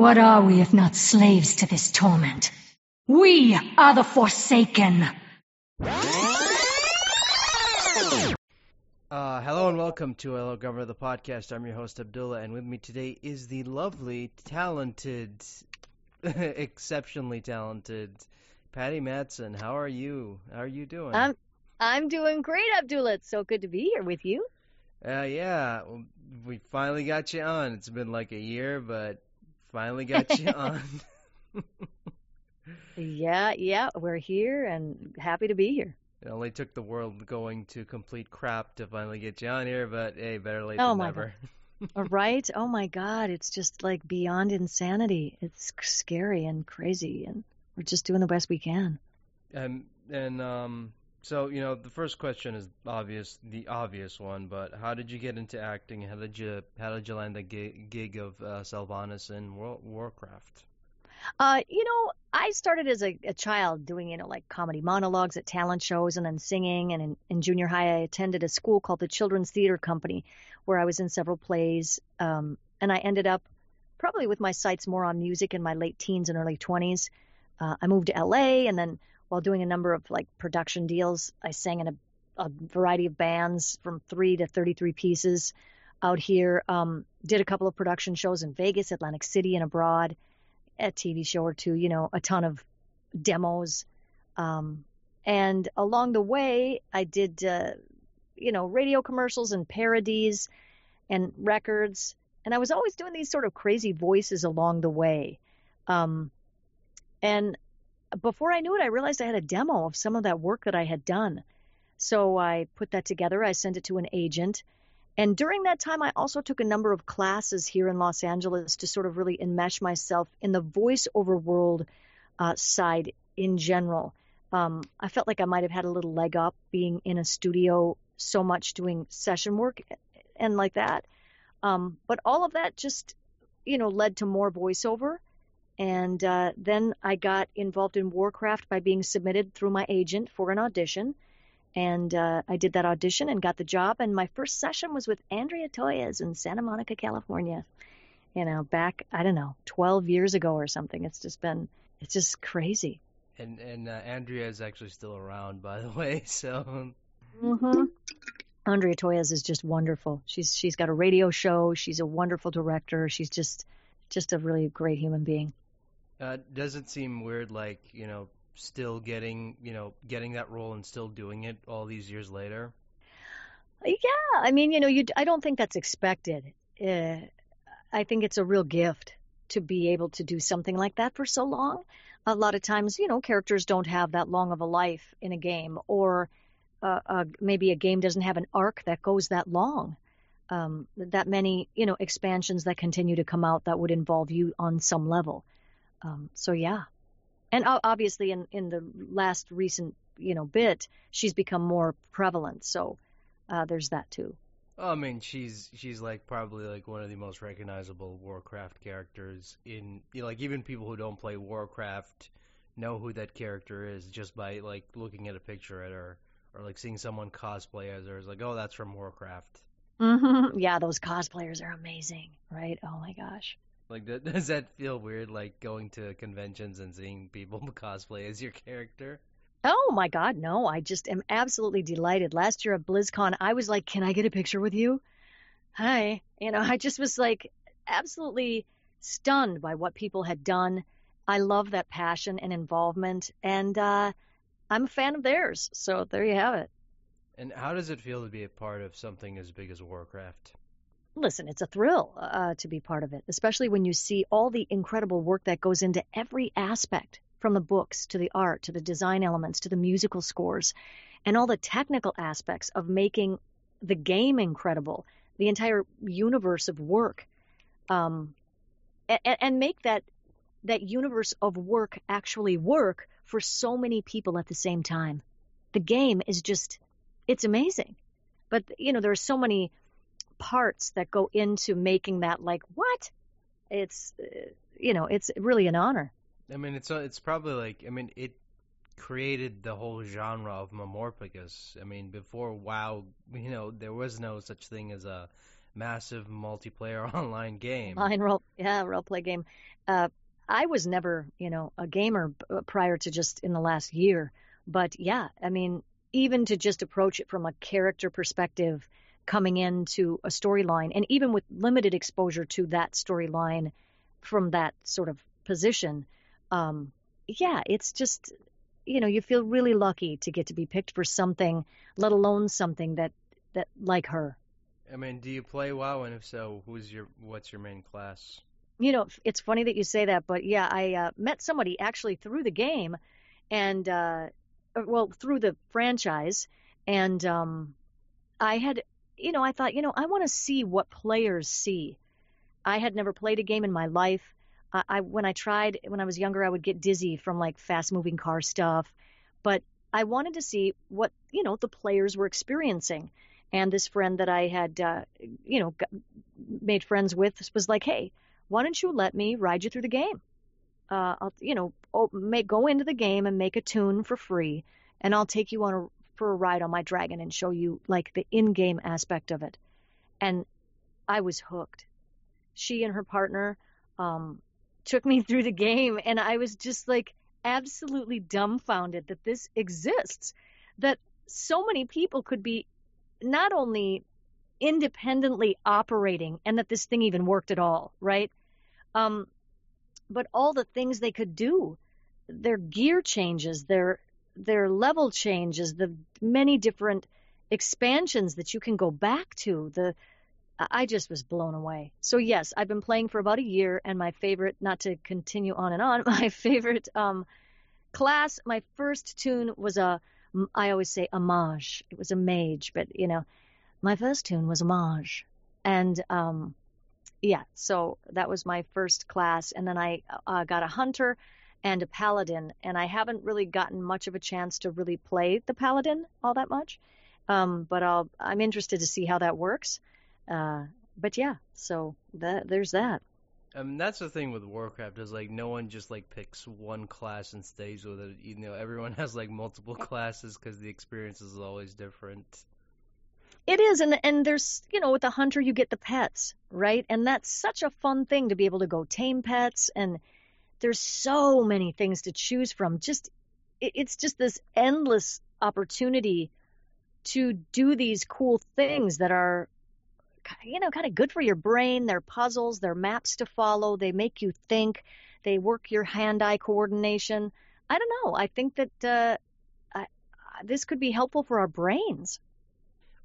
What are we if not slaves to this torment? We are the Forsaken! Uh, hello and welcome to Hello Governor, the podcast. I'm your host Abdullah, and with me today is the lovely, talented, exceptionally talented Patty Mattson. How are you? How are you doing? I'm I'm doing great, Abdullah. It's so good to be here with you. Uh, yeah, we finally got you on. It's been like a year, but finally got you on. yeah, yeah, we're here and happy to be here. It only took the world going to complete crap to finally get you on here, but hey, better late oh than never. Right? Oh my God, it's just like beyond insanity. It's scary and crazy, and we're just doing the best we can. And and um, so you know, the first question is obvious, the obvious one. But how did you get into acting? How did you how did you land the gig, gig of uh, Sylvanas in War, Warcraft? Uh, you know, I started as a, a, child doing, you know, like comedy monologues at talent shows and then singing. And in, in, junior high, I attended a school called the Children's Theater Company, where I was in several plays. Um, and I ended up probably with my sights more on music in my late teens and early 20s. Uh, I moved to LA, and then while doing a number of like production deals, I sang in a, a variety of bands from three to 33 pieces out here. Um, did a couple of production shows in Vegas, Atlantic City, and abroad a TV show or two, you know, a ton of demos. Um, and along the way, I did, uh, you know, radio commercials and parodies and records. And I was always doing these sort of crazy voices along the way. Um, and before I knew it, I realized I had a demo of some of that work that I had done. So I put that together. I sent it to an agent and during that time, I also took a number of classes here in Los Angeles to sort of really enmesh myself in the voiceover world uh, side in general. Um, I felt like I might have had a little leg up being in a studio so much doing session work and like that. Um, but all of that just, you know, led to more voiceover. And uh, then I got involved in Warcraft by being submitted through my agent for an audition and uh, I did that audition and got the job. And my first session was with Andrea Toyias in Santa Monica, California. You know, back I don't know, 12 years ago or something. It's just been, it's just crazy. And and uh, Andrea is actually still around, by the way. So. Mm-hmm. Andrea Toyias is just wonderful. She's she's got a radio show. She's a wonderful director. She's just just a really great human being. Uh, does it seem weird, like you know, still getting you know getting that role and still doing it all these years later? Yeah, I mean, you know, you I don't think that's expected. Uh, I think it's a real gift to be able to do something like that for so long. A lot of times, you know, characters don't have that long of a life in a game, or uh, uh, maybe a game doesn't have an arc that goes that long. Um, that many, you know, expansions that continue to come out that would involve you on some level. Um, so yeah, and obviously in in the last recent you know bit she's become more prevalent so uh, there's that too I mean, she's she's like probably like one of the most recognizable Warcraft characters in you know, like even people who don't play Warcraft know who that character is just by like looking at a picture at her or like seeing someone cosplay as her. It's like, oh, that's from Warcraft. Mm-hmm. Yeah, those cosplayers are amazing, right? Oh my gosh. Like, does that feel weird, like going to conventions and seeing people cosplay as your character? Oh my God, no! I just am absolutely delighted. Last year at BlizzCon, I was like, "Can I get a picture with you?" Hi, you know, I just was like absolutely stunned by what people had done. I love that passion and involvement, and uh, I'm a fan of theirs. So there you have it. And how does it feel to be a part of something as big as Warcraft? Listen, it's a thrill uh, to be part of it, especially when you see all the incredible work that goes into every aspect from the books to the art to the design elements to the musical scores and all the technical aspects of making the game incredible, the entire universe of work, um, and, and make that that universe of work actually work for so many people at the same time. The game is just, it's amazing. But, you know, there are so many parts that go into making that like what it's uh, you know it's really an honor i mean it's it's probably like i mean it created the whole genre of MMORPGs i mean before wow you know there was no such thing as a massive multiplayer online game. Online role, yeah, role play game. Uh, I was never, you know, a gamer uh, prior to just in the last year, but yeah, I mean, even to just approach it from a character perspective, coming into a storyline, and even with limited exposure to that storyline from that sort of position, um, yeah, it's just, you know, you feel really lucky to get to be picked for something, let alone something that that like her. I mean, do you play WoW, and if so, who's your what's your main class? You know, it's funny that you say that, but yeah, I uh, met somebody actually through the game, and uh, uh, well, through the franchise, and um, I had, you know, I thought, you know, I want to see what players see. I had never played a game in my life. I, I when I tried when I was younger, I would get dizzy from like fast moving car stuff, but I wanted to see what you know the players were experiencing. And this friend that I had, uh, you know, made friends with was like, "Hey, why don't you let me ride you through the game? Uh, I'll, you know, oh, make go into the game and make a tune for free, and I'll take you on a for a ride on my dragon and show you like the in-game aspect of it." And I was hooked. She and her partner um, took me through the game, and I was just like absolutely dumbfounded that this exists, that so many people could be not only independently operating and that this thing even worked at all, right? Um, but all the things they could do, their gear changes, their their level changes, the many different expansions that you can go back to, the I just was blown away. So yes, I've been playing for about a year, and my favorite, not to continue on and on, my favorite um, class, my first tune was a, I always say a mage. It was a mage, but you know, my first tune was a mage, and um, yeah, so that was my first class, and then I uh, got a hunter and a paladin, and I haven't really gotten much of a chance to really play the paladin all that much, um, but I'll, I'm interested to see how that works. Uh, but yeah, so that there's that. I mean, that's the thing with Warcraft is like no one just like picks one class and stays with it. You know, everyone has like multiple classes because the experience is always different. It is, and and there's you know with the hunter you get the pets, right? And that's such a fun thing to be able to go tame pets, and there's so many things to choose from. Just it, it's just this endless opportunity to do these cool things that are you know, kind of good for your brain. They're puzzles, they're maps to follow, they make you think, they work your hand eye coordination. I don't know. I think that uh, I, this could be helpful for our brains.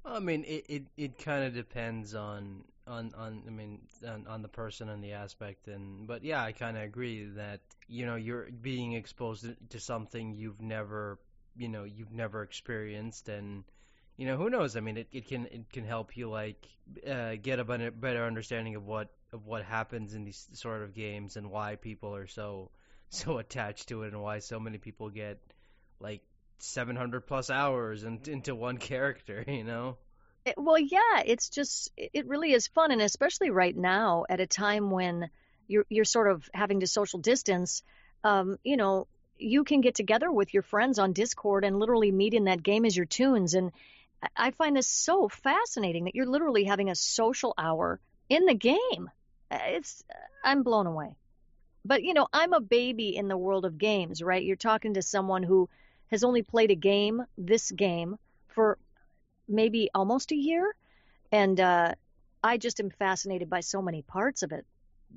I mean, it it, it kind of depends on on on I mean on, on the person and the aspect and but yeah, I kind of agree that you know you're being exposed to something you've never you know you've never experienced and you know who knows? I mean it, it can it can help you like uh, get a better understanding of what of what happens in these sort of games and why people are so so attached to it and why so many people get like 700 plus hours in, into one character you know it, well yeah it's just it really is fun and especially right now at a time when you're you're sort of having to social distance um you know you can get together with your friends on discord and literally meet in that game as your tunes. and I find this so fascinating that you're literally having a social hour in the game. It's I'm blown away. But you know, I'm a baby in the world of games, right? You're talking to someone who has only played a game, this game, for maybe almost a year, and uh, I just am fascinated by so many parts of it.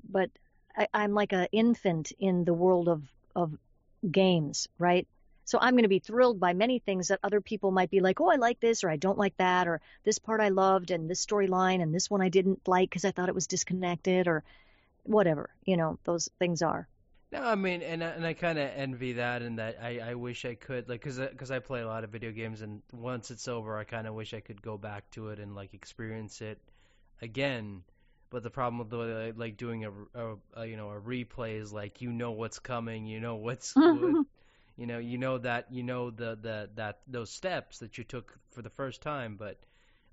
But I, I'm like an infant in the world of of games, right? So I'm going to be thrilled by many things that other people might be like, oh, I like this, or I don't like that, or this part I loved, and this storyline, and this one I didn't like because I thought it was disconnected, or whatever, you know, those things are. No, I mean, and and I kind of envy that, and that I I wish I could like because because I play a lot of video games, and once it's over, I kind of wish I could go back to it and like experience it again. But the problem with the, like doing a, a, a you know a replay is like you know what's coming, you know what's you know you know that you know the the that those steps that you took for the first time but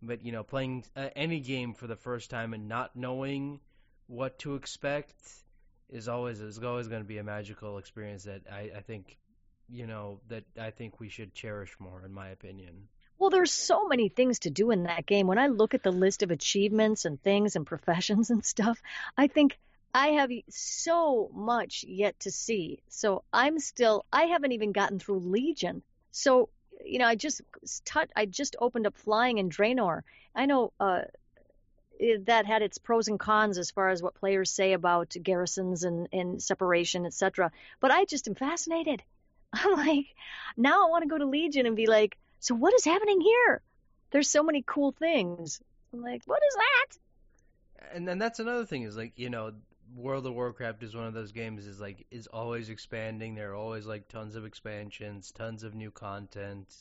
but you know playing uh, any game for the first time and not knowing what to expect is always is always going to be a magical experience that I, I think you know that I think we should cherish more in my opinion. Well, there's so many things to do in that game. When I look at the list of achievements and things and professions and stuff, I think I have so much yet to see. So I'm still, I haven't even gotten through Legion. So, you know, I just I just opened up flying in Draenor. I know uh, that had its pros and cons as far as what players say about garrisons and, and separation, etc. But I just am fascinated. I'm like, now I want to go to Legion and be like, so what is happening here? There's so many cool things. I'm like, what is that? And then that's another thing is like, you know, World of Warcraft is one of those games is like is always expanding. There are always like tons of expansions, tons of new content.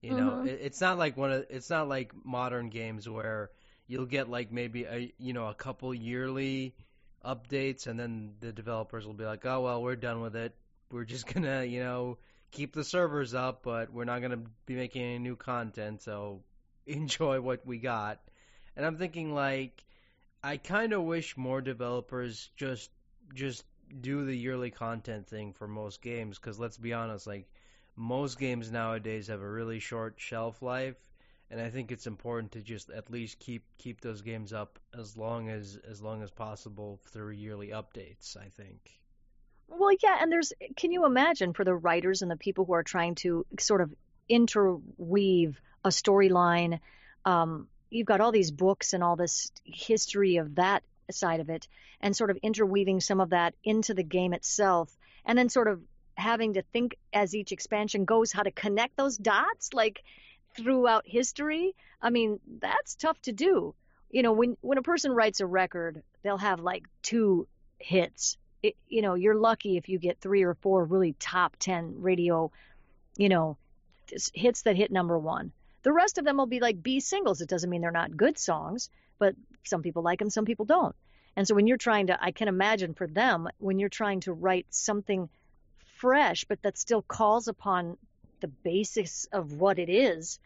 You know, mm-hmm. it, it's not like one of it's not like modern games where you'll get like maybe a you know a couple yearly updates and then the developers will be like, "Oh, well, we're done with it. We're just to, you know, keep the servers up, but we're not to be making any new content, so enjoy what we got." And I'm thinking like I kind of wish more developers just just do the yearly content thing for most games because let's be honest, like most games nowadays have a really short shelf life, and I think it's important to just at least keep keep those games up as long as as long as possible through yearly updates. I think. Well, yeah, and there's can you imagine for the writers and the people who are trying to sort of interweave a storyline um, you've got all these books and all this history of that side of it and sort of interweaving some of that into the game itself and then sort of having to think as each expansion goes how to connect those dots like throughout history i mean that's tough to do you know when when a person writes a record they'll have like two hits it, you know you're lucky if you get three or four really top 10 radio you know hits that hit number 1 the rest of them will be like B singles. It doesn't mean they're not good songs, but some people like them, some people don't. And so when you're trying to, I can imagine for them, when you're trying to write something fresh, but that still calls upon the basis of what it is,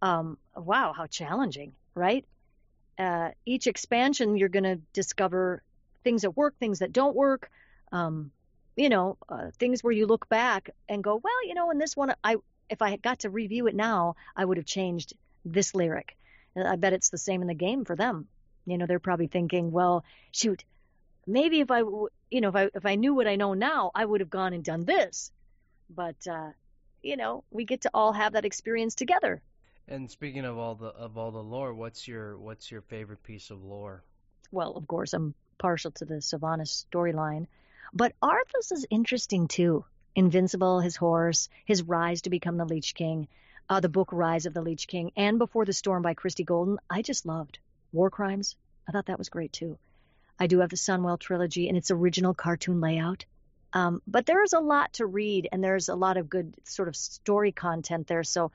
um, wow, how challenging, right? Uh, each expansion, you're going to discover things that work, things that don't work. Um, you know, uh, things where you look back and go, well, you know, in this one, I if I had got to review it now, I would have changed this lyric. I bet it's the same in the game for them. You know, they're probably thinking, well, shoot, maybe if I, you know, if I if I knew what I know now, I would have gone and done this. But uh, you know, we get to all have that experience together. And speaking of all the of all the lore, what's your what's your favorite piece of lore? Well, of course, I'm partial to the Sylvanas storyline, but Arthas is interesting too. Invincible, his horse, his rise to become the Lich King, uh, the book Rise of the Lich King, and Before the Storm by Christie Golden, I just loved. War Crimes, I thought that was great too. I do have the Sunwell trilogy in its original cartoon layout. Um, but there's a lot to read, and there's a lot of good sort of story content there. So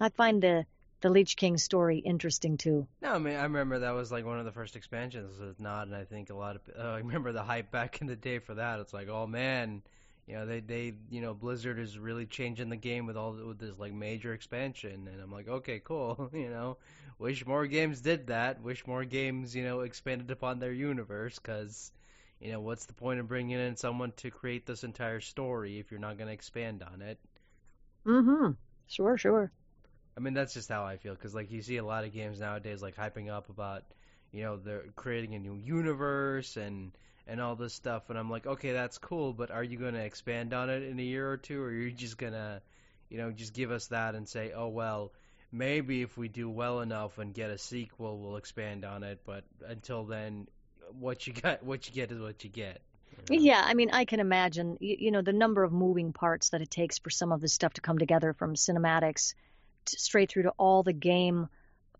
I find the the Lich King story interesting too. No, I mean I remember that was like one of the first expansions with Nod, and I think a lot of uh, I remember the hype back in the day for that. It's like, oh man, you know they they you know Blizzard is really changing the game with all with this like major expansion and I'm like okay cool you know wish more games did that wish more games you know expanded upon their universe cuz you know what's the point of bringing in someone to create this entire story if you're not going to expand on it Mm mhm sure sure I mean that's just how I feel cuz like you see a lot of games nowadays like hyping up about you know they're creating a new universe and and all this stuff. And I'm like, okay, that's cool, but are you going to expand on it in a year or two, or are you just going to, you know, just give us that and say, oh, well, maybe if we do well enough and get a sequel, we'll expand on it. But until then, what you got, what you get is what you get. Yeah, I mean, I can imagine, you, you, know, the number of moving parts that it takes for some of this stuff to come together from cinematics to, straight through to all the game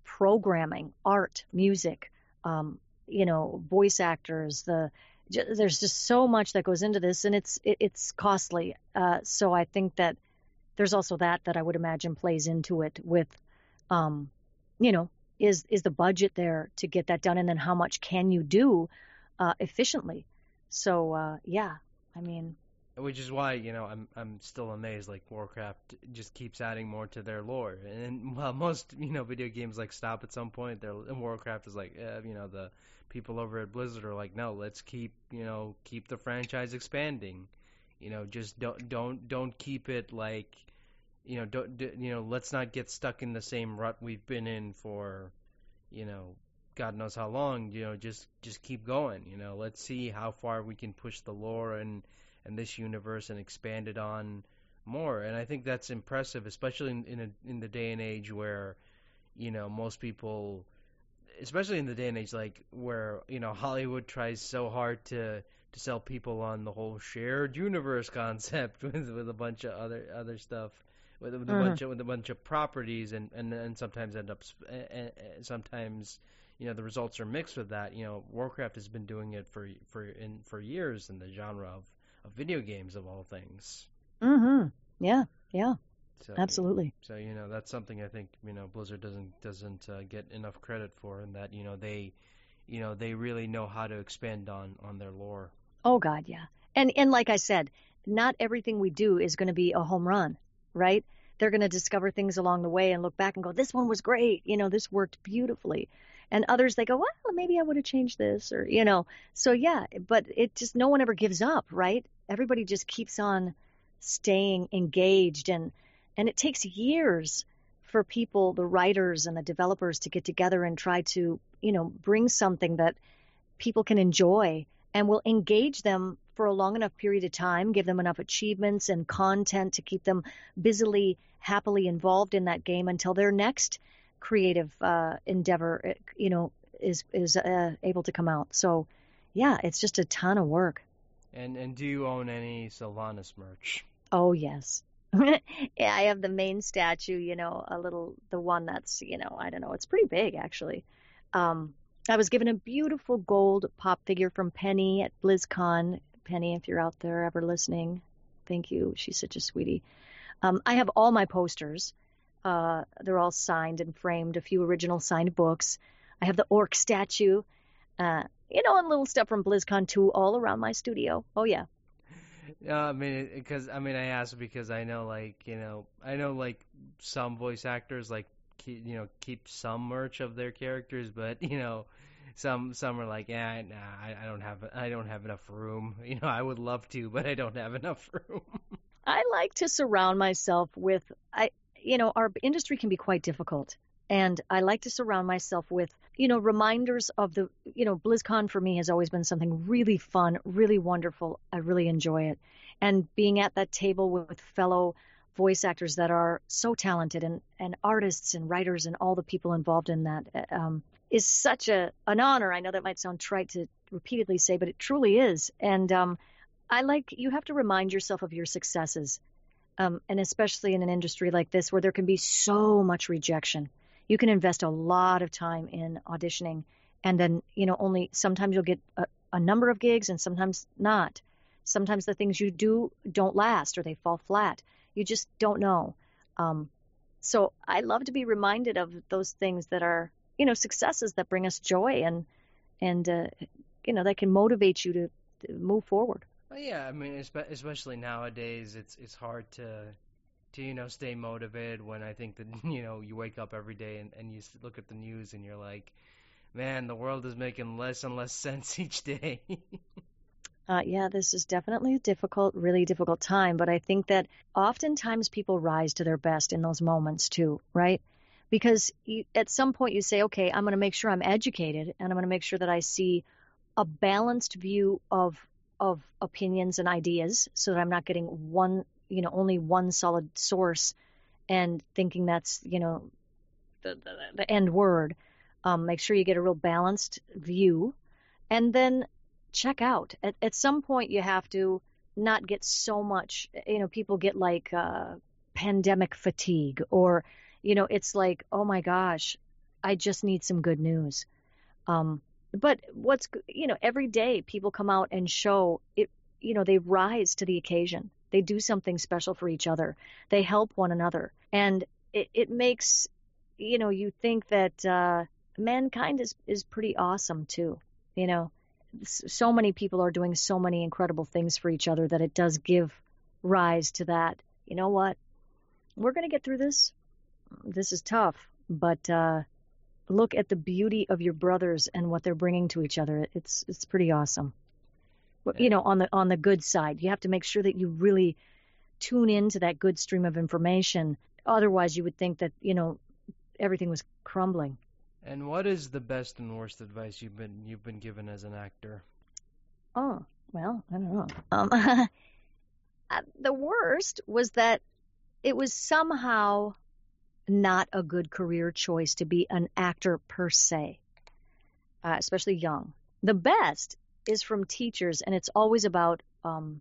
programming, art, music, um, you know, voice actors, the there's just so much that goes into this, and it's it, it's costly. Uh, so I think that there's also that that I would imagine plays into it with, um, you know, is is the budget there to get that done, and then how much can you do uh, efficiently? So uh, yeah, I mean. Which is why you know I'm I'm still amazed. Like Warcraft just keeps adding more to their lore, and well, most you know video games like stop at some point. Their Warcraft is like eh, you know the people over at Blizzard are like, no, let's keep you know keep the franchise expanding. You know, just don't don't don't keep it like you know, don't, you know, let's not get stuck in the same rut we've been in for, you know, God knows how long. You know, just just keep going. You know, let's see how far we can push the lore and and this universe and expand it on more. And I think that's impressive, especially in in, a, in the day and age where, you know, most people, especially in the day and age like where you know Hollywood tries so hard to to sell people on the whole shared universe concept with with a bunch of other other stuff with, with a bunch of with a bunch of properties and and and sometimes end up sp- eh, eh, eh, sometimes you know the results are mixed with that you know Warcraft has been doing it for for in for years in the genre of, of video games of all things Mm-hmm. Yeah. Yeah. so Absolutely. so you know that's something I think you know Blizzard doesn't doesn't uh, get enough credit for in that you know they you know they really know how to expand on on their lore Oh God, yeah. And and like I said, not everything we do is going to be a home run, right? They're going to discover things along the way and look back and go, this one was great. You know, this worked beautifully. And others they go, well, maybe I would have changed this or you know. So yeah, but it just no one ever gives up, right? Everybody just keeps on staying engaged and and it takes years for people, the writers and the developers to get together and try to, you know, bring something that people can enjoy and will engage them for a long enough period of time, give them enough achievements and content to keep them busily, happily involved in that game until their next creative uh, endeavor, uh, you know, is is uh, able to come out. So, yeah, it's just a ton of work. and and do you own any Sylvanas merch Oh yes. yeah, I have the main statue, you know, a little the one that's, you know, I don't know, it's pretty big actually. Um I was given a beautiful gold pop figure from Penny at BlizzCon. Penny, if you're out there ever listening, thank you. She's such a sweetie. Um, I have all my posters. Uh, they're all signed and framed. A few original signed books. I have the orc statue. Uh, you know, and little stuff from BlizzCon too, all around my studio. Oh yeah. Yeah, I mean, because I mean, I asked because I know, like, you know, I know, like, some voice actors, like, keep, you know, keep some merch of their characters, but you know, some some are like, yeah, nah, I, I don't have, I don't have enough room. You know, I would love to, but I don't have enough room. I like to surround myself with I you know our industry can be quite difficult and I like to surround myself with you know reminders of the you know BlizzCon for me has always been something really fun, really wonderful. I really enjoy it. And being at that table with fellow voice actors that are so talented and and artists and writers and all the people involved in that um is such a an honor. I know that might sound trite to repeatedly say, but it truly is. And um I like you have to remind yourself of your successes, um, and especially in an industry like this where there can be so much rejection. You can invest a lot of time in auditioning, and then you know only sometimes you'll get a, a number of gigs, and sometimes not. Sometimes the things you do don't last or they fall flat. You just don't know. Um, so I love to be reminded of those things that are you know successes that bring us joy and and uh, you know that can motivate you to, to move forward. Well, yeah, I mean, especially nowadays, it's it's hard to to you know stay motivated when I think that you know you wake up every day and and you look at the news and you're like, man, the world is making less and less sense each day. Uh, yeah, this is definitely a difficult, really difficult time, but I think that oftentimes people rise to their best in those moments too, right? Because you, at some point you say, okay, I'm going to make sure I'm educated and I'm going to make sure that I see a balanced view of of opinions and ideas so that I'm not getting one, you know, only one solid source and thinking that's, you know, the, the, the end word. Um, make sure you get a real balanced view and then check out. At, at some point, you have to not get so much, you know, people get like uh, pandemic fatigue, or, you know, it's like, oh my gosh, I just need some good news. Um, but what's, you know, every day people come out and show it, you know, they rise to the occasion. They do something special for each other. They help one another. And it, it makes, you know, you think that uh, mankind is, is pretty awesome too, you know so many people are doing so many incredible things for each other that it does give rise to that. You know what? We're going to get through this. This is tough, but uh, look at the beauty of your brothers and what they're bringing to each other. It's it's pretty awesome. But, You know, on the on the good side, you have to make sure that you really tune into that good stream of information otherwise you would think that you know everything was crumbling. And what is the best and worst advice you've been you've been given as an actor? Oh well, I don't know. Um, uh, the worst was that it was somehow not a good career choice to be an actor per se, uh, especially young. The best is from teachers, and it's always about um,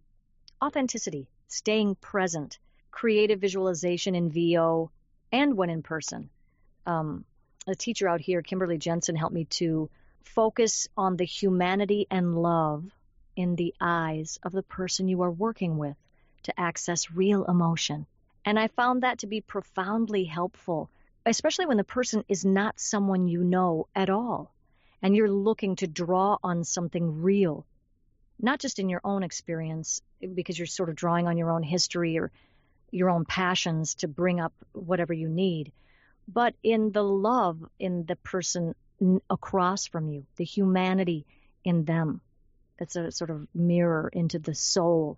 authenticity, staying present, creative visualization in VO, and when in person. Um, a teacher out here, Kimberly Jensen, helped me to focus on the humanity and love in the eyes of the person you are working with to access real emotion. And I found that to be profoundly helpful, especially when the person is not someone you know at all and you're looking to draw on something real, not just in your own experience, because you're sort of drawing on your own history or your own passions to bring up whatever you need, but in the love in the person across from you, the humanity in them. It's a sort of mirror into the soul.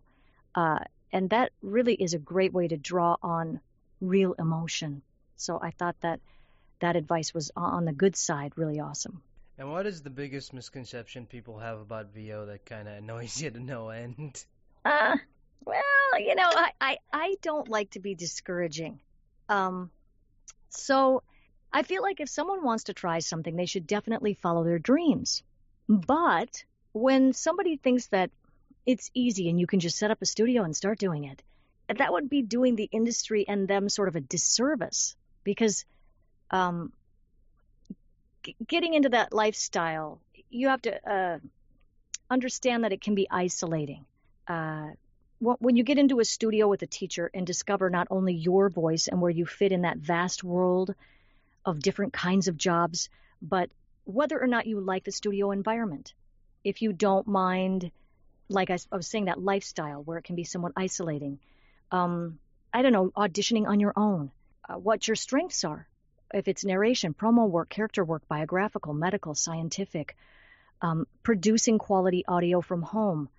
Uh, and that really is a great way to draw on real emotion. So I thought that that advice was on the good side really awesome. And what is the biggest misconception people have about VO that kind of annoys you to no end? Uh, well, you know, I, I, I don't like to be discouraging. Um, so I feel like if someone wants to try something, they should definitely follow their dreams. But when somebody thinks that it's easy and you can just set up a studio and start doing it, that would be doing the industry and them sort of a disservice because um, g- getting into that lifestyle, you have to uh, understand that it can be isolating. Uh, when you get into a studio with a teacher and discover not only your voice and where you fit in that vast world of different kinds of jobs, but whether or not you like the studio environment. If you don't mind, like I, was saying, that lifestyle where it can be somewhat isolating. Um, I don't know, auditioning on your own, uh, what your strengths are. If it's narration, promo work, character work, biographical, medical, scientific, um, producing quality audio from home,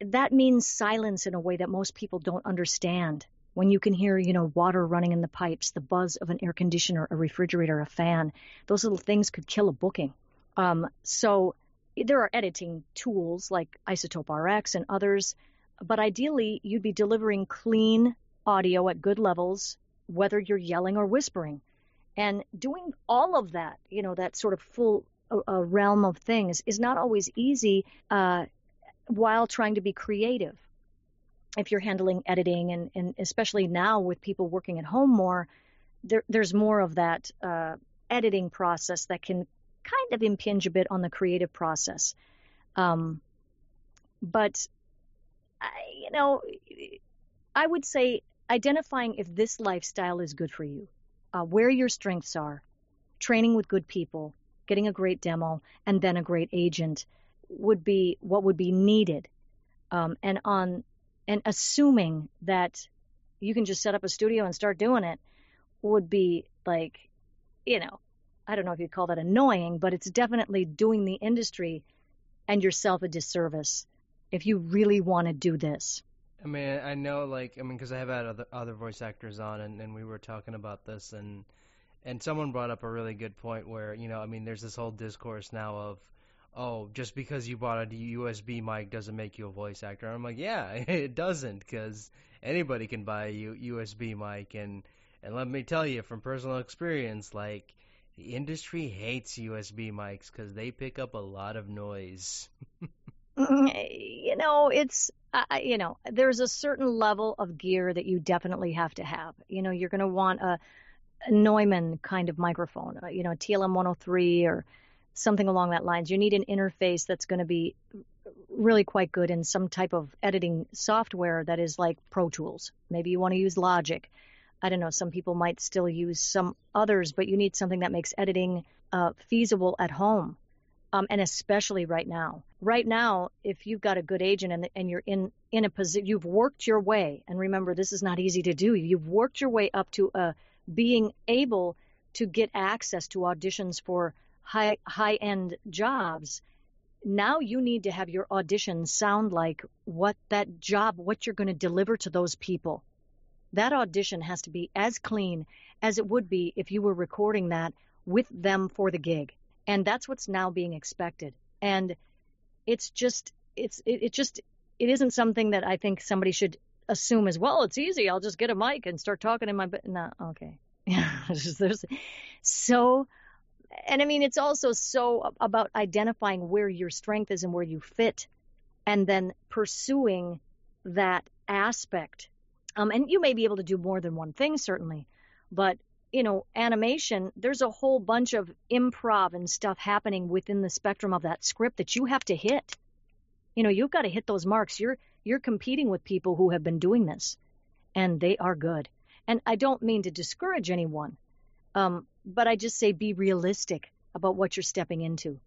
that means silence in a way that most people don't understand. When you can hear, you know, water running in the pipes, the buzz of an air conditioner, a refrigerator, a fan, those little things could kill a booking. Um, so there are editing tools like iZotope RX and others, but ideally you'd be delivering clean audio at good levels, whether you're yelling or whispering. And doing all of that, you know, that sort of full uh, realm of things is not always easy. Uh, while trying to be creative. If you're handling editing, and, and especially now with people working at home more, there, there's more of that uh, editing process that can kind of impinge a bit on the creative process. Um, but, you know, I would say identifying if this lifestyle is good for you, uh, where your strengths are, training with good people, getting a great demo, and then a great agent would be what would be needed, um, and on and assuming that you can just set up a studio and start doing it would be like, you know, I don't know if you'd call that annoying, but it's definitely doing the industry and yourself a disservice if you really want to do this. I mean, I know, like, I mean, because I have had other other voice actors on, and, and we were talking about this, and and someone brought up a really good point where, you know, I mean, there's this whole discourse now of oh, just because you bought a USB mic doesn't make you a voice actor. I'm like, yeah, it doesn't, because anybody can buy a USB mic, and and let me tell you from personal experience, like the industry hates USB mics because they pick up a lot of noise. you know, it's uh, you know, there's a certain level of gear that you definitely have to have. You know, you're going to want a, a Neumann kind of microphone, uh, you know, TLM 103 or something along that lines. You need an interface that's going to be really quite good in some type of editing software that is like Pro Tools. Maybe you want to use Logic. I don't know. Some people might still use some others, but you need something that makes editing uh, feasible at home. Um, and especially right now. Right now, if you've got a good agent and, and you're in in a position, you've worked your way. And remember, this is not easy to do. You've worked your way up to uh, being able to get access to auditions for high high end jobs now you need to have your audition sound like what that job what you're going to deliver to those people that audition has to be as clean as it would be if you were recording that with them for the gig. And that's what's now being expected. And it's just, it's, it, it just, it isn't something that I think somebody should assume as well. It's easy. I'll just get a mic and start talking in my, but no, okay. Yeah. there's so, and I mean, it's also so about identifying where your strength is and where you fit and then pursuing that aspect. Um, and you may be able to do more than one thing, certainly, but you know, animation, there's a whole bunch of improv and stuff happening within the spectrum of that script that you have to hit. You know, you've got to hit those marks. You're you're competing with people who have been doing this, and they are good. And I don't mean to discourage anyone, um, but I just say be realistic about what you're stepping into.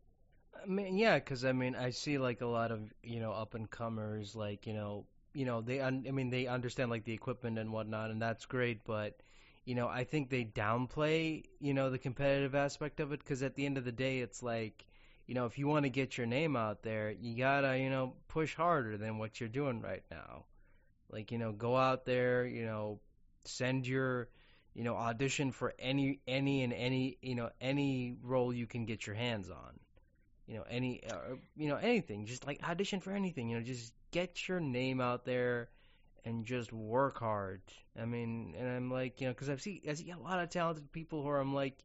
I mean, yeah, because I mean, I see like a lot of you know up and comers, like you know, you know, they, un- I mean, they understand like the equipment and whatnot, and that's great, but you know, I think they downplay, you know, the competitive aspect of it because at the end of the day, it's like, you know, if you want to get your name out there, you gotta, you know, push harder than what you're doing right now. Like, you know, go out there, you know, send your, you know, audition for any, any and any, you know, any role you can get your hands on. You know, any, uh, you know, anything. Just like audition for anything. You know, just get your name out there and just work hard. I mean, and I'm like, you know, because I've seen I see a lot of talented people who are, I'm like,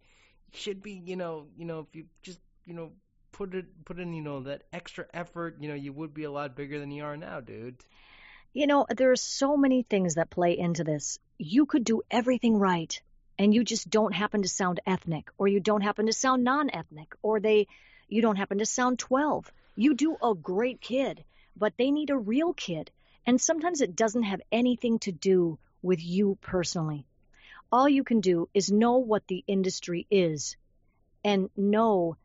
should be, you know, you know, if you just, you know, put it put in, you know, that extra effort, you know, you would be a lot bigger than you are now, dude. You know, there are so many things that play into this. You could do everything right, and you just don't happen to sound ethnic, or you don't happen to sound non-ethnic, or they, you don't happen to sound 12. You do a great kid, but they need a real kid and sometimes it doesn't have anything to do with you personally. All you can do is know what the industry is and know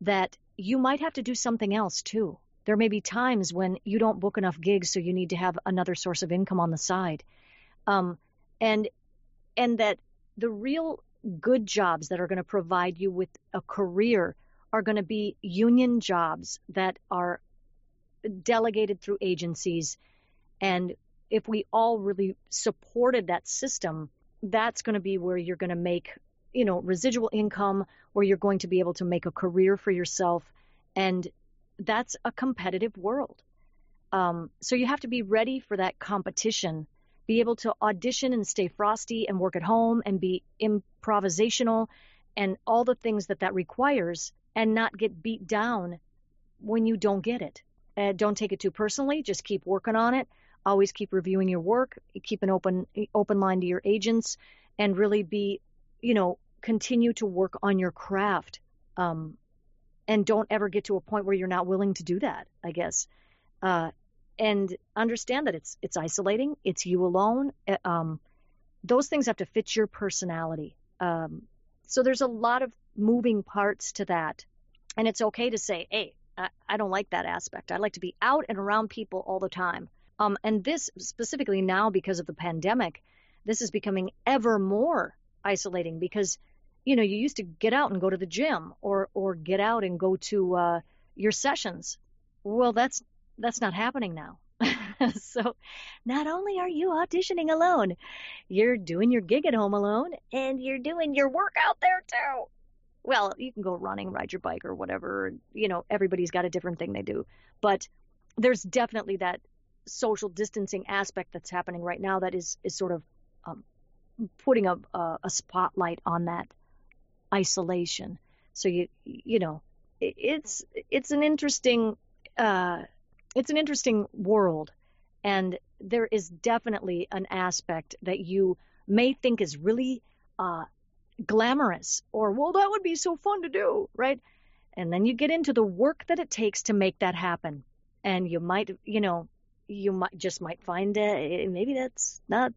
that you might have to do something else too. There may be times when you don't book enough gigs, so you need to have another source of income on the side. Um, and and that the real good jobs that are going to provide you with a career are going to be union jobs that are delegated through agencies and if we all really supported that system, that's going to be where you're going to make, you know, residual income, where you're going to be able to make a career for yourself. And that's a competitive world. Um, so you have to be ready for that competition, be able to audition and stay frosty and work at home and be improvisational and all the things that that requires and not get beat down when you don't get it. Uh, don't take it too personally. Just keep working on it always keep reviewing your work, keep an open open line to your agents, and really be, you know, continue to work on your craft. Um, and don't ever get to a point where you're not willing to do that. I guess, uh, and understand that it's it's isolating. It's you alone. Uh, um, those things have to fit your personality. Um, so there's a lot of moving parts to that, and it's okay to say, "Hey, I, I don't like that aspect. I like to be out and around people all the time." Um, and this specifically now because of the pandemic, this is becoming ever more isolating because you know you used to get out and go to the gym or or get out and go to uh, your sessions. Well, that's that's not happening now. so not only are you auditioning alone, you're doing your gig at home alone and you're doing your work out there too. Well, you can go running, ride your bike or whatever. You know, everybody's got a different thing they do. But there's definitely that social distancing aspect that's happening right now that is is sort of um, putting a, a, a spotlight on that isolation. So you you know it, it's it's an interesting uh, it's an interesting world, and there is definitely an aspect that you may think is really uh, glamorous or well that would be so fun to do, right? And then you get into the work that it takes to make that happen, and you might you know you might just might find it. Maybe that's not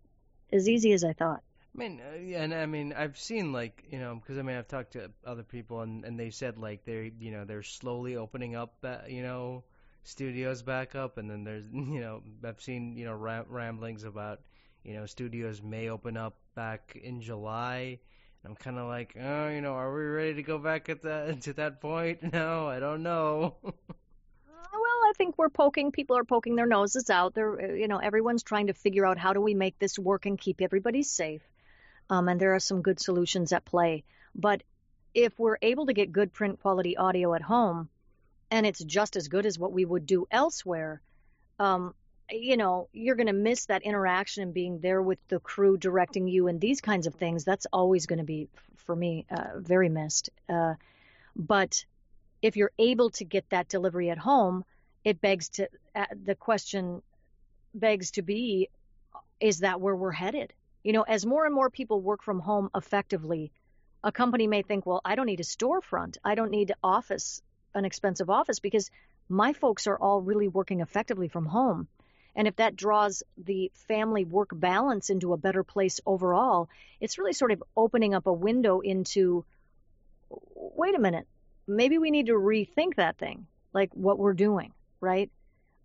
as easy as I thought. I mean, uh, yeah, and I mean, I've seen like you know, because I mean, I've talked to other people, and and they said like they're you know they're slowly opening up, you know, studios back up, and then there's you know I've seen you know ram- ramblings about you know studios may open up back in July. I'm kind of like, oh, you know, are we ready to go back at that to that point? No, I don't know. well, I think we're poking, people are poking their noses out. They're, you know, everyone's trying to figure out how do we make this work and keep everybody safe. Um, and there are some good solutions at play. But if we're able to get good print quality audio at home, and it's just as good as what we would do elsewhere, um, you know, you're going to miss that interaction and being there with the crew directing you and these kinds of things. That's always going to be, for me, uh, very missed. Uh, but if you're able to get that delivery at home, it begs to uh, the question begs to be is that where we're headed? You know, as more and more people work from home effectively, a company may think, well, I don't need a storefront. I don't need office, an expensive office because my folks are all really working effectively from home. And if that draws the family work balance into a better place overall, it's really sort of opening up a window into wait a minute, maybe we need to rethink that thing, like what we're doing, right?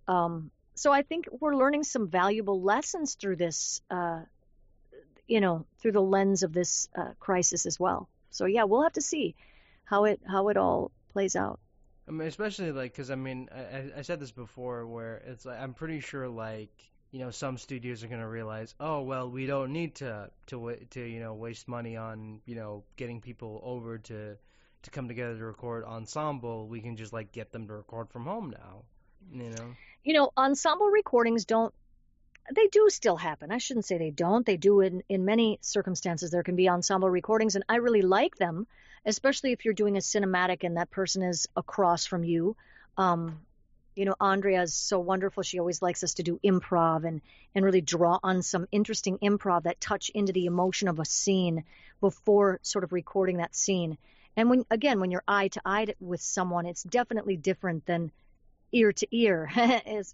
Um, so I think we're learning some valuable lessons through this, uh, you know, through the lens of this uh, crisis as well. So yeah, we'll have to see how it how it all plays out. I mean, especially like because I mean, I, I said this before, where it's like I'm pretty sure like you know some studios are gonna realize, oh well, we don't need to to to you know waste money on you know getting people over to to come together to record ensemble. We can just like get them to record from home now, you know. You know, ensemble recordings don't they do still happen. I shouldn't say they don't. They do in, in many circumstances. There can be ensemble recordings, and I really like them, especially if you're doing a cinematic and that person is across from you. Um, you know, Andrea is so wonderful. She always likes us to do improv and, and really draw on some interesting improv that touch into the emotion of a scene before sort of recording that scene. And when again, when you're eye to eye with someone, it's definitely different than ear to ear.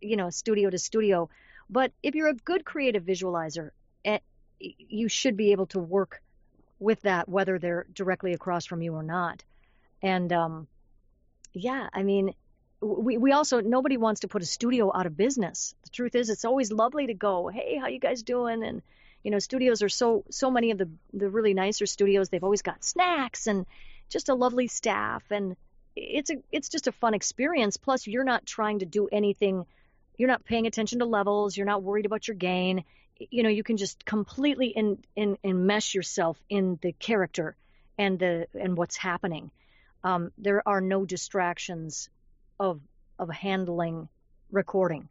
You know, studio to studio. But if you're a good creative visualizer, eh, you should be able to work with that, whether they're directly across from you or not. And um, yeah, I mean, we we also nobody wants to put a studio out of business. The truth is, it's always lovely to go, hey, how you guys doing? And you know, studios are so so many of the the really nicer studios. They've always got snacks and just a lovely staff and it's a it's just a fun experience. Plus, you're not trying to do anything. You're not paying attention to levels. You're not worried about your gain. You know, you can just completely in, in, enmesh yourself in the character and the and what's happening. Um, there are no distractions of of handling recording.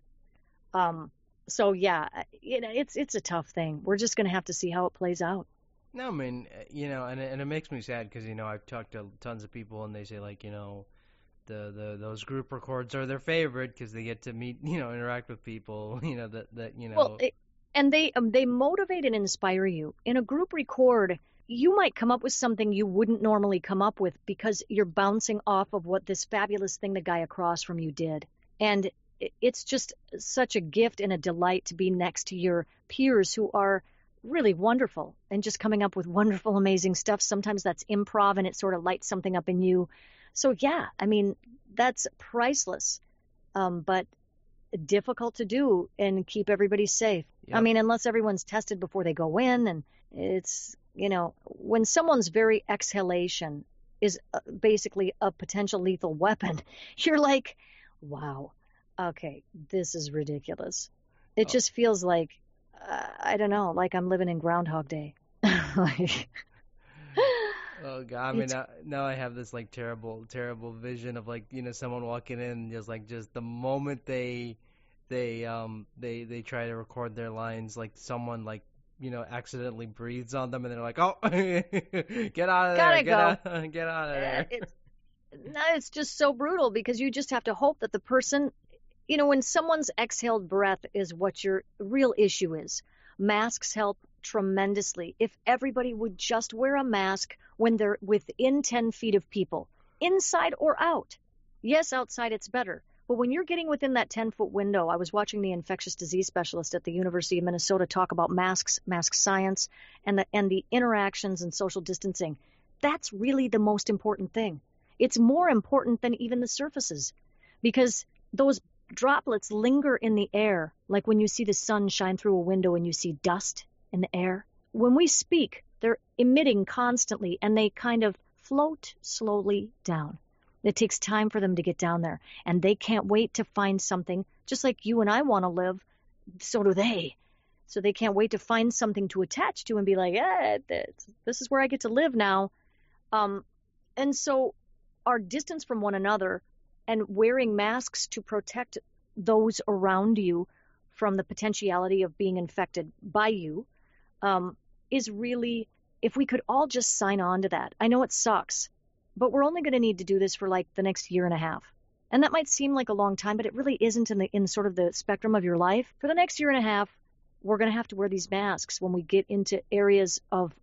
Um, so yeah, you know, it's it's a tough thing. We're just going to have to see how it plays out. No, I mean, uh, you know, and and it makes me sad because you know I've talked to tons of people and they say like you know, the the those group records are their favorite because they get to meet you know interact with people you know that that you know. Well, it, and they um, they motivate and inspire you in a group record. You might come up with something you wouldn't normally come up with because you're bouncing off of what this fabulous thing the guy across from you did, and it's just such a gift and a delight to be next to your peers who are really wonderful and just coming up with wonderful, amazing stuff. Sometimes that's improv and it sort of lights something up in you. So, yeah, I mean, that's priceless, um, but difficult to do and keep everybody safe. Yep. I mean, unless everyone's tested before they go in, and it's, you know, when someone's very exhalation is uh, basically a potential lethal weapon, you're like, wow, okay, this is ridiculous. It oh. just feels like uh, I don't know, like I'm living in Groundhog Day. like, oh god! I mean, now, now, I have this like terrible, terrible vision of like you know someone walking in, just like just the moment they they um they they try to record their lines, like someone like you know accidentally breathes on them, and they're like, oh, get out of there, get out, get out of there. It's, no, it's just so brutal because you just have to hope that the person you know, when someone's exhaled breath is what your real issue is. Masks help tremendously. If everybody would just wear a mask when they're within 10 feet of people, inside or out. Yes, outside it's better. But when you're getting within that 10 foot window, I was watching the infectious disease specialist at the University of Minnesota talk about masks, mask science, and the, and the interactions and social distancing. That's really the most important thing. It's more important than even the surfaces because those droplets linger in the air, like when you see the sun shine through a window and you see dust in the air. When we speak, they're emitting constantly and they kind of float slowly down. It takes time for them to get down there, and they can't wait to find something. Just like you and I want to live, so do they. So they can't wait to find something to attach to and be like, eh, this is where I get to live now. Um, and so our distance from one another and wearing masks to protect those around you from the potentiality of being infected by you um, is really, if we could all just sign on to that. I know it sucks, but we're only going to need to do this for like the next year and a half. And that might seem like a long time, but it really isn't in the in sort of the spectrum of your life. For the next year and a half, we're going to have to wear these masks when we get into areas of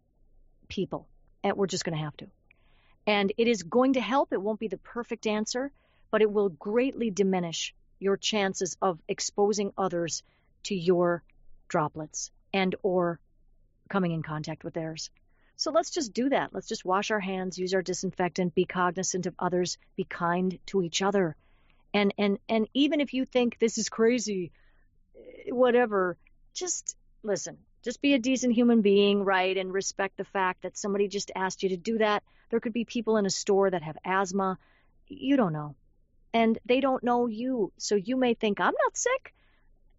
people. And we're just going to have to. And it is going to help. It won't be the perfect answer, but it will greatly diminish your chances of exposing others to your droplets and or coming in contact with theirs. So let's just do that. Let's just wash our hands, use our disinfectant, be cognizant of others, be kind to each other. And and and even if you think this is crazy, eh, whatever, just listen. Just be a decent human being, right? And respect the fact that somebody just asked you to do that. There could be people in a store that have asthma. You don't know. And they don't know you. So you may think, I'm not sick.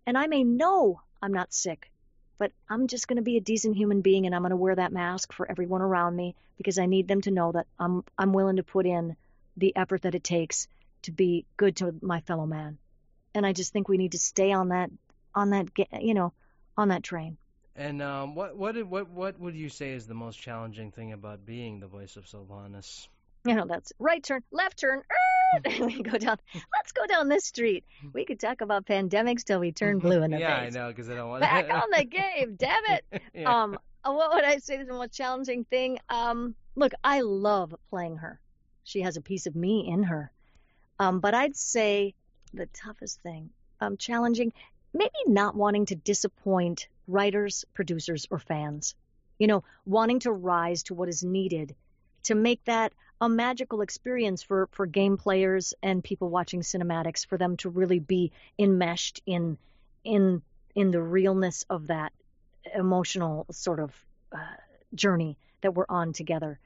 And I may know I'm not sick. But I'm just going to be a decent human being and I'm going to wear that mask for everyone around me because I need them to know that I'm I'm willing to put in the effort that it takes to be good to my fellow man. And I just think we need to stay on that on that you know on that train. And um, what what what what would you say is the most challenging thing about being the voice of Sylvanas? You know, that's right turn, left turn. we go down. Let's go down this street. We could talk about pandemics till we turn blue in the yeah, face. Yeah, I know, because I don't want to. back on the game. Damn it. yeah. Um, what would I say is the most challenging thing? Um, look, I love playing her. She has a piece of me in her. Um, but I'd say the toughest thing, um, challenging, maybe not wanting to disappoint writers, producers, or fans. You know, wanting to rise to what is needed to make that a magical experience for, for game players and people watching cinematics for them to really be enmeshed in in in the realness of that emotional sort of uh, journey that we're on together.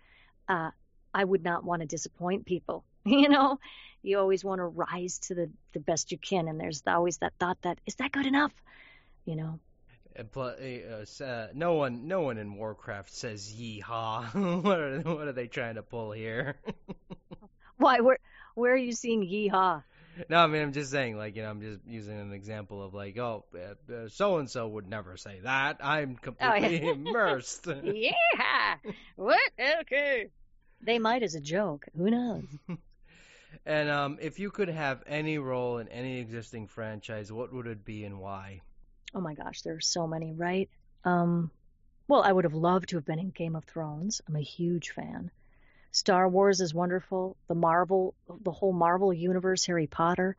Uh, I would not want to disappoint people. You know, you always want to rise to the, the best you can, and there's always that thought that is that good enough? You know. Uh, uh, no one, no one in Warcraft says "yeehaw." what are what are they trying to pull here? Why? Where where are you seeing "yeehaw"? No, I mean I'm just saying, like you know, I'm just using an example of like, oh, so and so would never say that. I'm completely oh, yeah. immersed. yeah. What? Okay. They might as a joke. Who knows? and um, if you could have any role in any existing franchise, what would it be and why? Oh my gosh, there are so many, right? Um, well, I would have loved to have been in Game of Thrones. I'm a huge fan. Star Wars is wonderful. The Marvel, the whole Marvel universe, Harry Potter.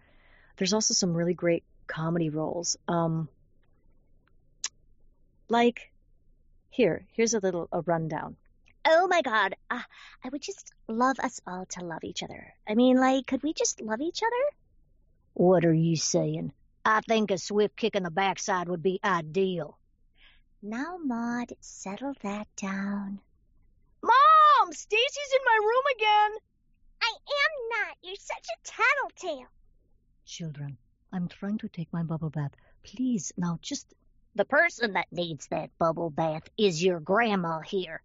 There's also some really great comedy roles. Um, like, here, here's a little a rundown. Oh my god, uh, I would just love us all to love each other. I mean, like, could we just love each other? What are you saying? I think a swift kick in the backside would be ideal. Now, Maud, settle that down. Mom, Stacy's in my room again. I am not. You're such a tattletale. Children, I'm trying to take my bubble bath. Please, now just. The person that needs that bubble bath is your grandma here.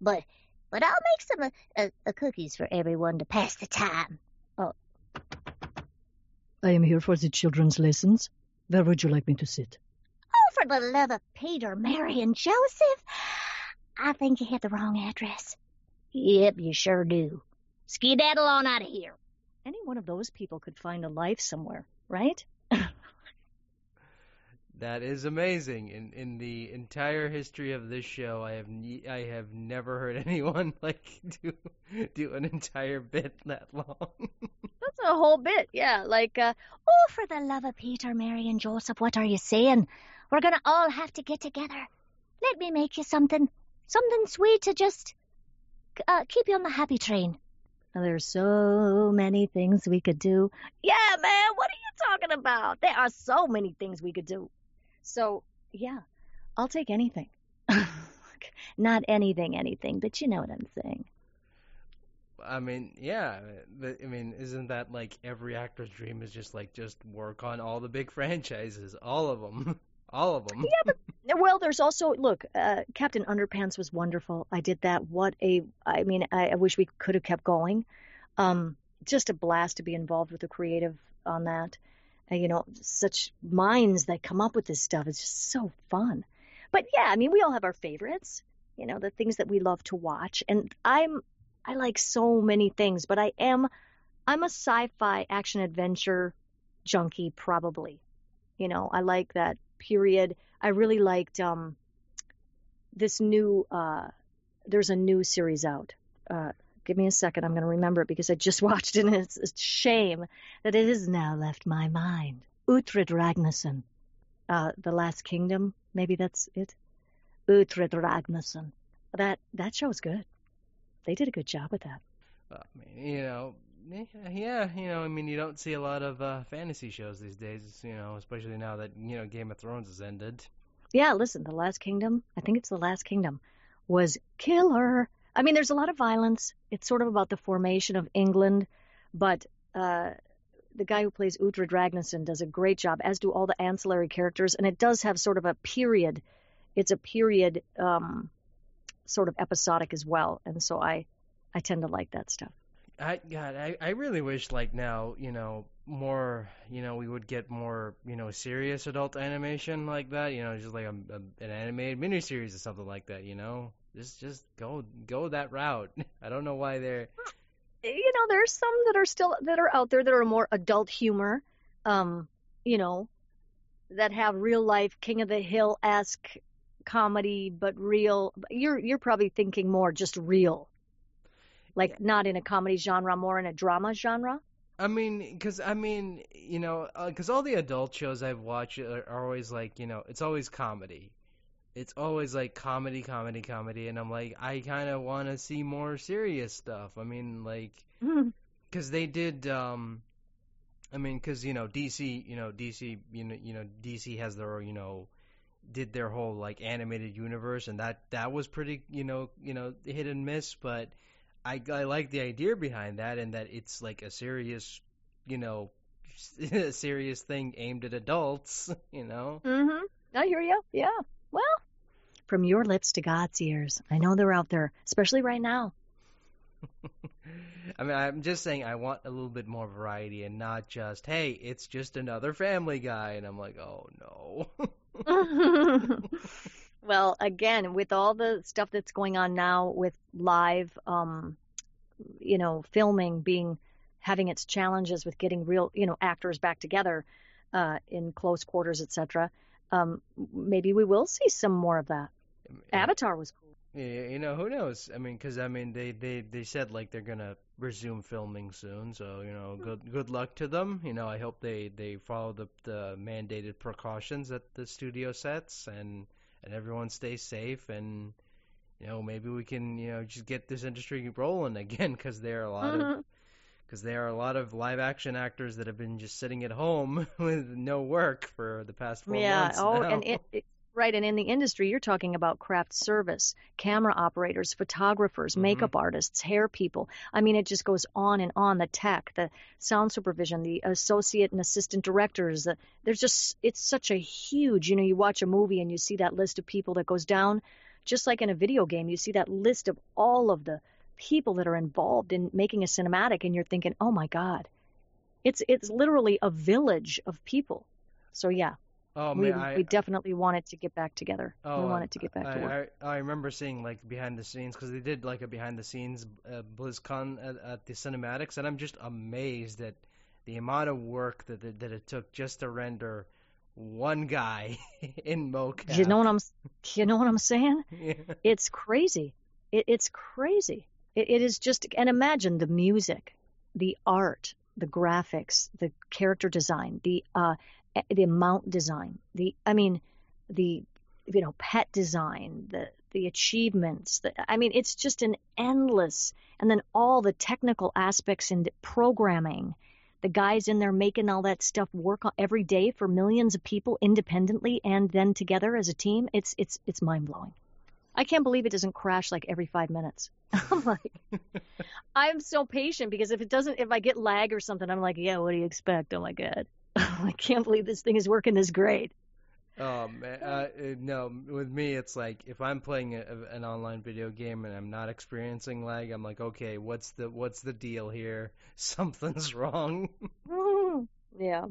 But but I'll make some uh, uh, cookies for everyone to pass the time. Oh. I am here for the children's lessons. Where would you like me to sit? Oh, for the love of Peter, Mary, and Joseph. I think you hit the wrong address. Yep, you sure do. Skedaddle on out of here. Any one of those people could find a life somewhere, right? That is amazing. In in the entire history of this show, I have ne- I have never heard anyone like do do an entire bit that long. That's a whole bit, yeah. Like, uh, oh, for the love of Peter, Mary, and Joseph, what are you saying? We're gonna all have to get together. Let me make you something, something sweet to just uh, keep you on the happy train. There's so many things we could do. Yeah, man, what are you talking about? There are so many things we could do. So, yeah, I'll take anything. Not anything, anything, but you know what I'm saying. I mean, yeah. I mean, isn't that like every actor's dream is just like just work on all the big franchises, all of them, all of them. Yeah, but well, there's also look, uh, Captain Underpants was wonderful. I did that. What a, I mean, I, I wish we could have kept going. Um, just a blast to be involved with the creative on that. You know, such minds that come up with this stuff. It's just so fun. But yeah, I mean, we all have our favorites. You know, the things that we love to watch, and I'm I like so many things, but I am I'm a sci-fi action adventure junkie probably. You know, I like that period. I really liked um this new uh there's a new series out. Uh give me a second, I'm gonna remember it because I just watched it and it's a shame that it has now left my mind. Uhtred Ragnarson. Uh The Last Kingdom, maybe that's it. Uhtred Ragnarson. That that show was good they did a good job with that. I mean, you know, yeah, you know, I mean, you don't see a lot of uh, fantasy shows these days, you know, especially now that you know Game of Thrones has ended. Yeah, listen, The Last Kingdom, I think it's The Last Kingdom, was killer. I mean, there's a lot of violence. It's sort of about the formation of England, but uh, the guy who plays Uhtred Ragnarson does a great job, as do all the ancillary characters, and it does have sort of a period. It's a period um, sort of episodic as well, and so I I tend to like that stuff. I God, I I really wish like now you know more you know we would get more you know serious adult animation like that you know just like a, a an animated miniseries or something like that you know just just go go that route. I don't know why they're you know there's some that are still that are out there that are more adult humor, um you know that have real life King of the Hill esque comedy but real. You're you're probably thinking more just real, like yeah. not in a comedy genre, more in a drama genre. I mean, because I mean, you know, because uh, all the adult shows I've watched are, are always like, you know, it's always comedy. It's always like comedy, comedy, comedy, and I'm like, I kind of want to see more serious stuff. I mean, like, because mm-hmm. they did. um I mean, because you know, DC, you know, DC, you know, you know, DC has their, you know, did their whole like animated universe, and that that was pretty you know you know hit and miss. But I I like the idea behind that, and that it's like a serious you know a serious thing aimed at adults. You know. Mm-hmm. I hear you. Yeah. Well, from your lips to God's ears. I know they're out there, especially right now. I mean, I'm just saying I want a little bit more variety and not just, hey, it's just another Family Guy, and I'm like, oh no. well, again, with all the stuff that's going on now with live, um, you know, filming being having its challenges with getting real, you know, actors back together uh, in close quarters, etc. Um, maybe we will see some more of that. Avatar was cool. Yeah, you know, who knows? I mean, because I mean, they they they said like they're gonna resume filming soon, so you know, good good luck to them. You know, I hope they they follow the the mandated precautions that the studio sets, and and everyone stays safe, and you know, maybe we can you know just get this industry rolling again, because there are a lot mm-hmm. of because there are a lot of live action actors that have been just sitting at home with no work for the past four yeah. months. Yeah. Oh, now. and it, it, Right, and in the industry, you're talking about craft service, camera operators, photographers, mm-hmm. makeup artists, hair people. I mean, it just goes on and on. The tech, the sound supervision, the associate and assistant directors. The, there's just, it's such a huge, you know, you watch a movie and you see that list of people that goes down, just like in a video game, you see that list of all of the people that are involved in making a cinematic, and you're thinking, oh my God, it's it's literally a village of people. So yeah, Oh we, man, I, we definitely wanted to get back together. Oh, we wanted to get back I, to work. I, I remember seeing like behind the scenes because they did like a behind the scenes uh, BlizzCon at, at, the cinematics, and I'm just amazed at the amount of work that that, that it took just to render one guy in mocap. You know what I'm you know what I'm saying? yeah. It's crazy. It, it's crazy. It, it is just and imagine the music, the art, the graphics, the character design, the uh, Eh, the amount design, the I mean, the you know pet design, the the achievements. The, I mean, it's just an endless, and then all the technical aspects in programming. The guys in there making all that stuff work every day for millions of people independently and then together as a team. It's it's it's mind blowing. I can't believe it doesn't crash like every five minutes. I'm like, I'm so patient because if it doesn't, if I get lag or something, I'm like, yeah, what do you expect? Oh my god, I can't believe this thing is working this great. Oh man, uh, uh, no. With me, it's like if I'm playing a, an online video game and I'm not experiencing lag, I'm like, okay, what's the what's the deal here? Something's wrong. yeah.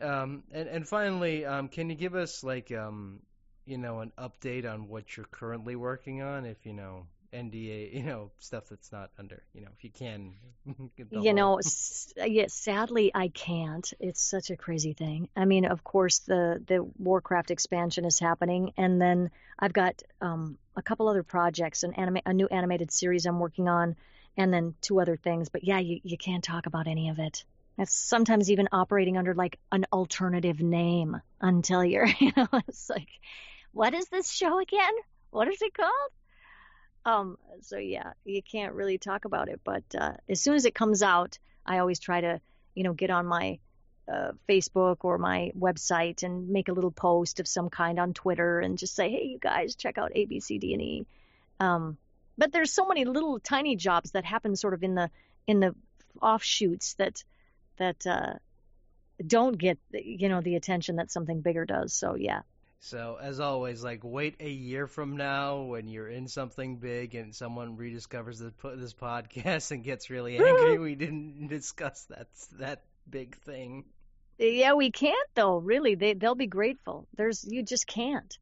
Um, and and finally, um, can you give us like um, you know, an update on what you're currently working on? If you know NDA, you know, stuff that's not under, you know, if you can. you know, s- yeah, sadly I can't. It's such a crazy thing. I mean, of course the the Warcraft expansion is happening and then I've got um a couple other projects, an anime a new animated series I'm working on and then two other things, but yeah, you you can't talk about any of it. It's sometimes even operating under like an alternative name until you're, you know, it's like what is this show again? What is it called? Um, so yeah, you can't really talk about it, but uh, as soon as it comes out, I always try to, you know, get on my uh, Facebook or my website and make a little post of some kind on Twitter and just say, hey, you guys, check out A, B, C, D, and E. Um, but there's so many little tiny jobs that happen sort of in the in the offshoots that that uh, don't get you know the attention that something bigger does. So yeah, so as always, like wait a year from now when you're in something big and someone rediscovers this, this podcast and gets really angry we didn't discuss that that big thing. Yeah, we can't though. Really, they they'll be grateful. There's you just can't.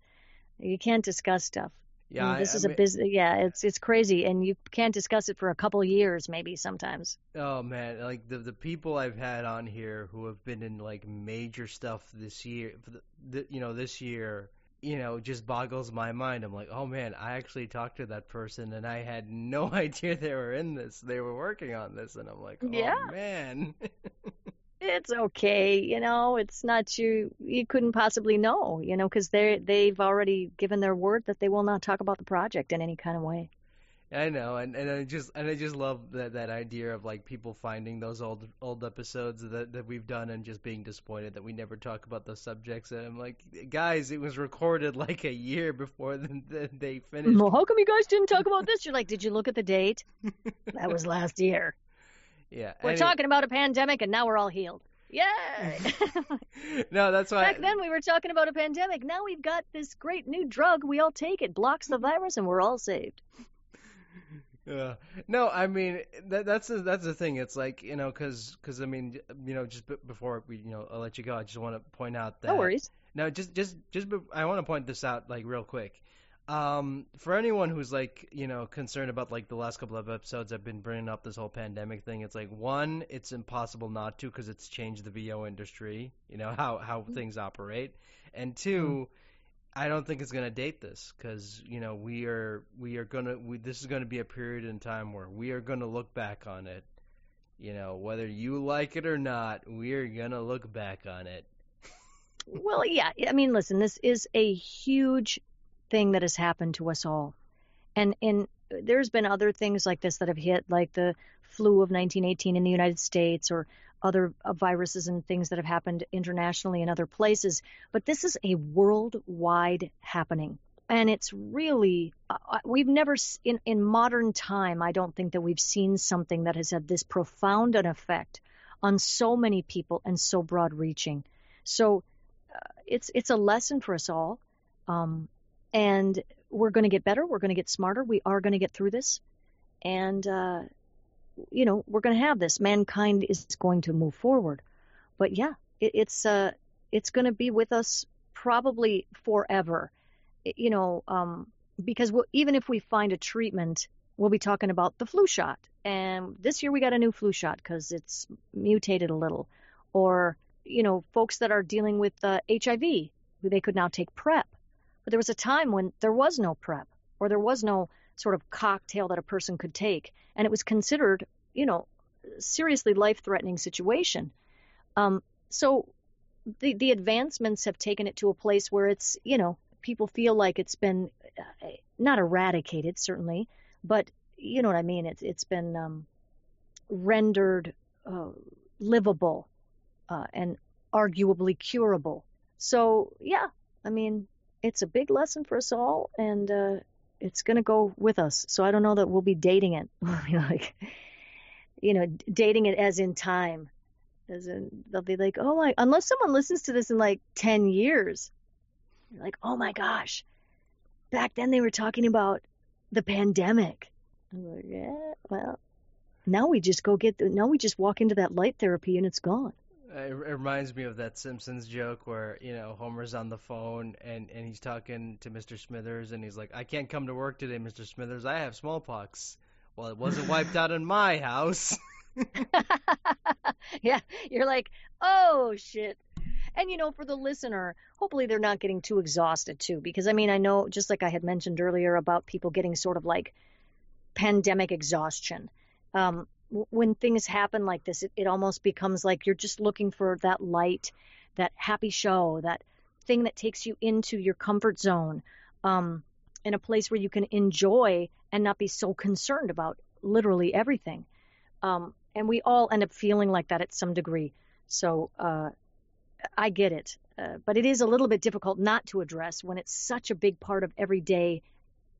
You can't discuss stuff. Yeah, mm, I mean, this I, is a business. Yeah, it's it's crazy, and you can't discuss it for a couple years, maybe sometimes. Oh man, like the the people I've had on here who have been in like major stuff this year, the, you know, this year, you know, just boggles my mind. I'm like, oh man, I actually talked to that person, and I had no idea they were in this. They were working on this, and I'm like, oh yeah. man. it's okay, you know. It's not you. You couldn't possibly know, you know, because they mm-hmm. they've already given their word that they will not talk about the project in any kind of way. I know, and and I just and I just love that that idea of like people finding those old old episodes that that we've done and just being disappointed that we never talk about those subjects. And I'm like, guys, it was recorded like a year before the, the, they finished. Well, how come you guys didn't talk about this? You're like, did you look at the date? that was last year. Yeah, we're anyway. talking about a pandemic, and now we're all healed. Yay! no, that's why. Back then we were talking about a pandemic. Now we've got this great new drug. We all take it, blocks the virus, and we're all saved. Uh, no, I mean that, that's the, that's the thing. It's like you know, because cause, I mean, you know, just b- before we you know I'll let you go, I just want to point out that no worries. No, just just just be, I want to point this out like real quick. Um, for anyone who's like you know concerned about like the last couple of episodes, I've been bringing up this whole pandemic thing. It's like one, it's impossible not to because it's changed the VO industry. You know how how mm-hmm. things operate, and 2 mm-hmm I don't think it's going to date this because you know we are we are going to this is going to be a period in time where we are going to look back on it. You know whether you like it or not, we are going to look back on it. well, yeah. I mean, listen, this is a huge thing that has happened to us all, and and there's been other things like this that have hit, like the flu of 1918 in the United States, or other uh, viruses and things that have happened internationally in other places. But this is a worldwide happening. And it's really, uh, uh we've never, in, in modern time, I don't think that we've seen something that has had this profound an effect on so many people and so broad reaching. So uh, it's, it's a lesson for us all. Um, and we're going to get better. We're going to get smarter. We are going to get through this. And, uh, you know, we're going to have this. Mankind is going to move forward. But yeah, it, it's uh, it's going to be with us probably forever. You know, um, because we'll, even if we find a treatment, we'll be talking about the flu shot. And this year we got a new flu shot because it's mutated a little. Or you know, folks that are dealing with uh, HIV, they could now take PrEP. But there was a time when there was no PrEP, or there was no sort of cocktail that a person could take, and it was considered, you know, seriously life-threatening situation. Um, so the the advancements have taken it to a place where it's, you know, people feel like it's been uh, not eradicated certainly, but you know what I mean. It's it's been um, rendered uh, livable uh, and arguably curable. So yeah, I mean, it's a big lesson for us all, and uh, it's gonna go with us. So I don't know that we'll be dating it. like, you know, dating it as in time, as in they'll be like, oh my, unless someone listens to this in like ten years, you're like, oh my gosh, back then they were talking about the pandemic. I'm like, yeah, well, now we just go get the, now we just walk into that light therapy and it's gone. It reminds me of that Simpsons joke where you know Homer's on the phone and and he's talking to Mr. Smithers and he's like, "I can't come to work today, Mr. Smithers. I have smallpox." Well, it wasn't wiped out in my house. yeah, you're like, "Oh shit." And you know, for the listener, hopefully they're not getting too exhausted too because I mean, I know just like I had mentioned earlier about people getting sort of like pandemic exhaustion. Um, when things happen like this, it, it almost becomes like you're just looking for that light, that happy show, that thing that takes you into your comfort zone, um, in a place where you can enjoy and not be so concerned about literally everything. Um, and we all end up feeling like that at some degree. So uh, I get it. Uh, but it is a little bit difficult not to address when it's such a big part of everyday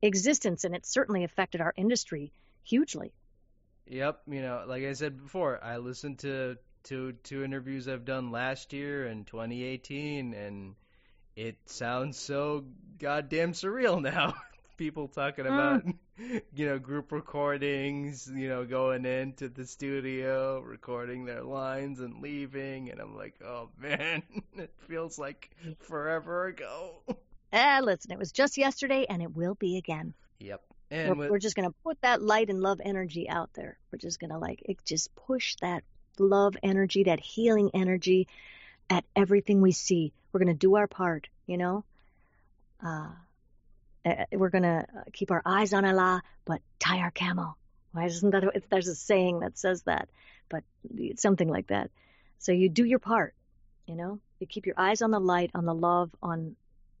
existence, and it's certainly affected our industry hugely. Yep, you know, like I said before, I listened to two two interviews I've done last year and 2018, and it sounds so goddamn surreal now. People talking hmm. about, mm. you know, group recordings, you know, going into the studio, recording their lines and leaving, and I'm like, oh man, it feels like forever ago. Ah, listen, it was just yesterday, and it will be again. Yep. And we're, with... we're just going to put that light and love energy out there. We're just going to like it, just push that love energy, that healing energy at everything we see. We're going to do our part, you know? Uh, eh, eh, we're going to uh, keep our eyes on Allah, but tie our camel. Why isn't that? There's a saying that says that, but something like that. So you do your part, you know? You keep your eyes on the light, on the love, on,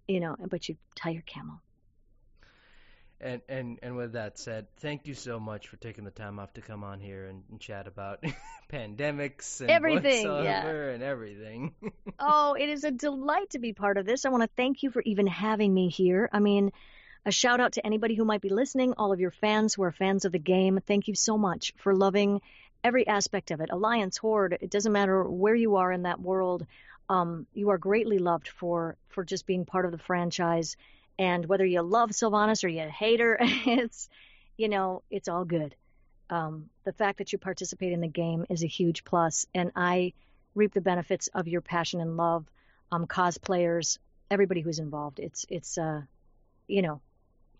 you know, but you tie your camel. And and and with that said, thank you so much for taking the time off to come on here and, and chat about pandemics and everything, yeah. and everything. oh, it is a delight to be part of this. I want to thank you for even having me here. I mean, a shout out to anybody who might be listening, all of your fans who are fans of the game. Thank you so much for loving every aspect of it. Alliance, Horde, it doesn't matter where you are in that world. Um, you are greatly loved for for just being part of the franchise and whether you love Sylvanas or you hate her, it's, you know, it's all good. Um, the fact that you participate in the game is a huge plus, and I reap the benefits of your passion and love. Um, cosplayers, everybody who's involved. It's it's uh, you know,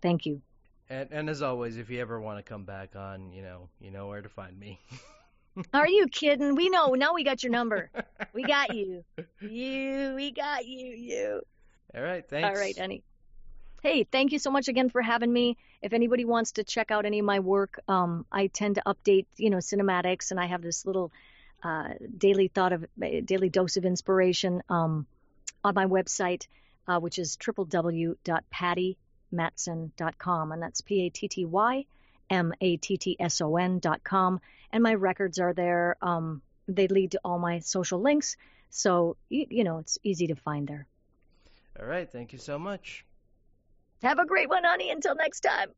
thank you. And and as always, if you ever want to come back on, you know, you know where to find me. Are you kidding? We know now. We got your number. We got you. You. We got you. You. All right. Thanks. All right, Annie hey, thank you so much again for having me. If anybody wants to check out any of my work, um, I tend to update, you know, cinematics, and I have this little uh, daily thought of daily dose of inspiration um, on my website, uh, which is www.pattymattson.com, and that's P A T T Y M A T T S O N dot com. And my records are there. Um, they lead to all my social links, so you, you know it's easy to find there. All right, thank you so much. Have a great one, honey. Until next time.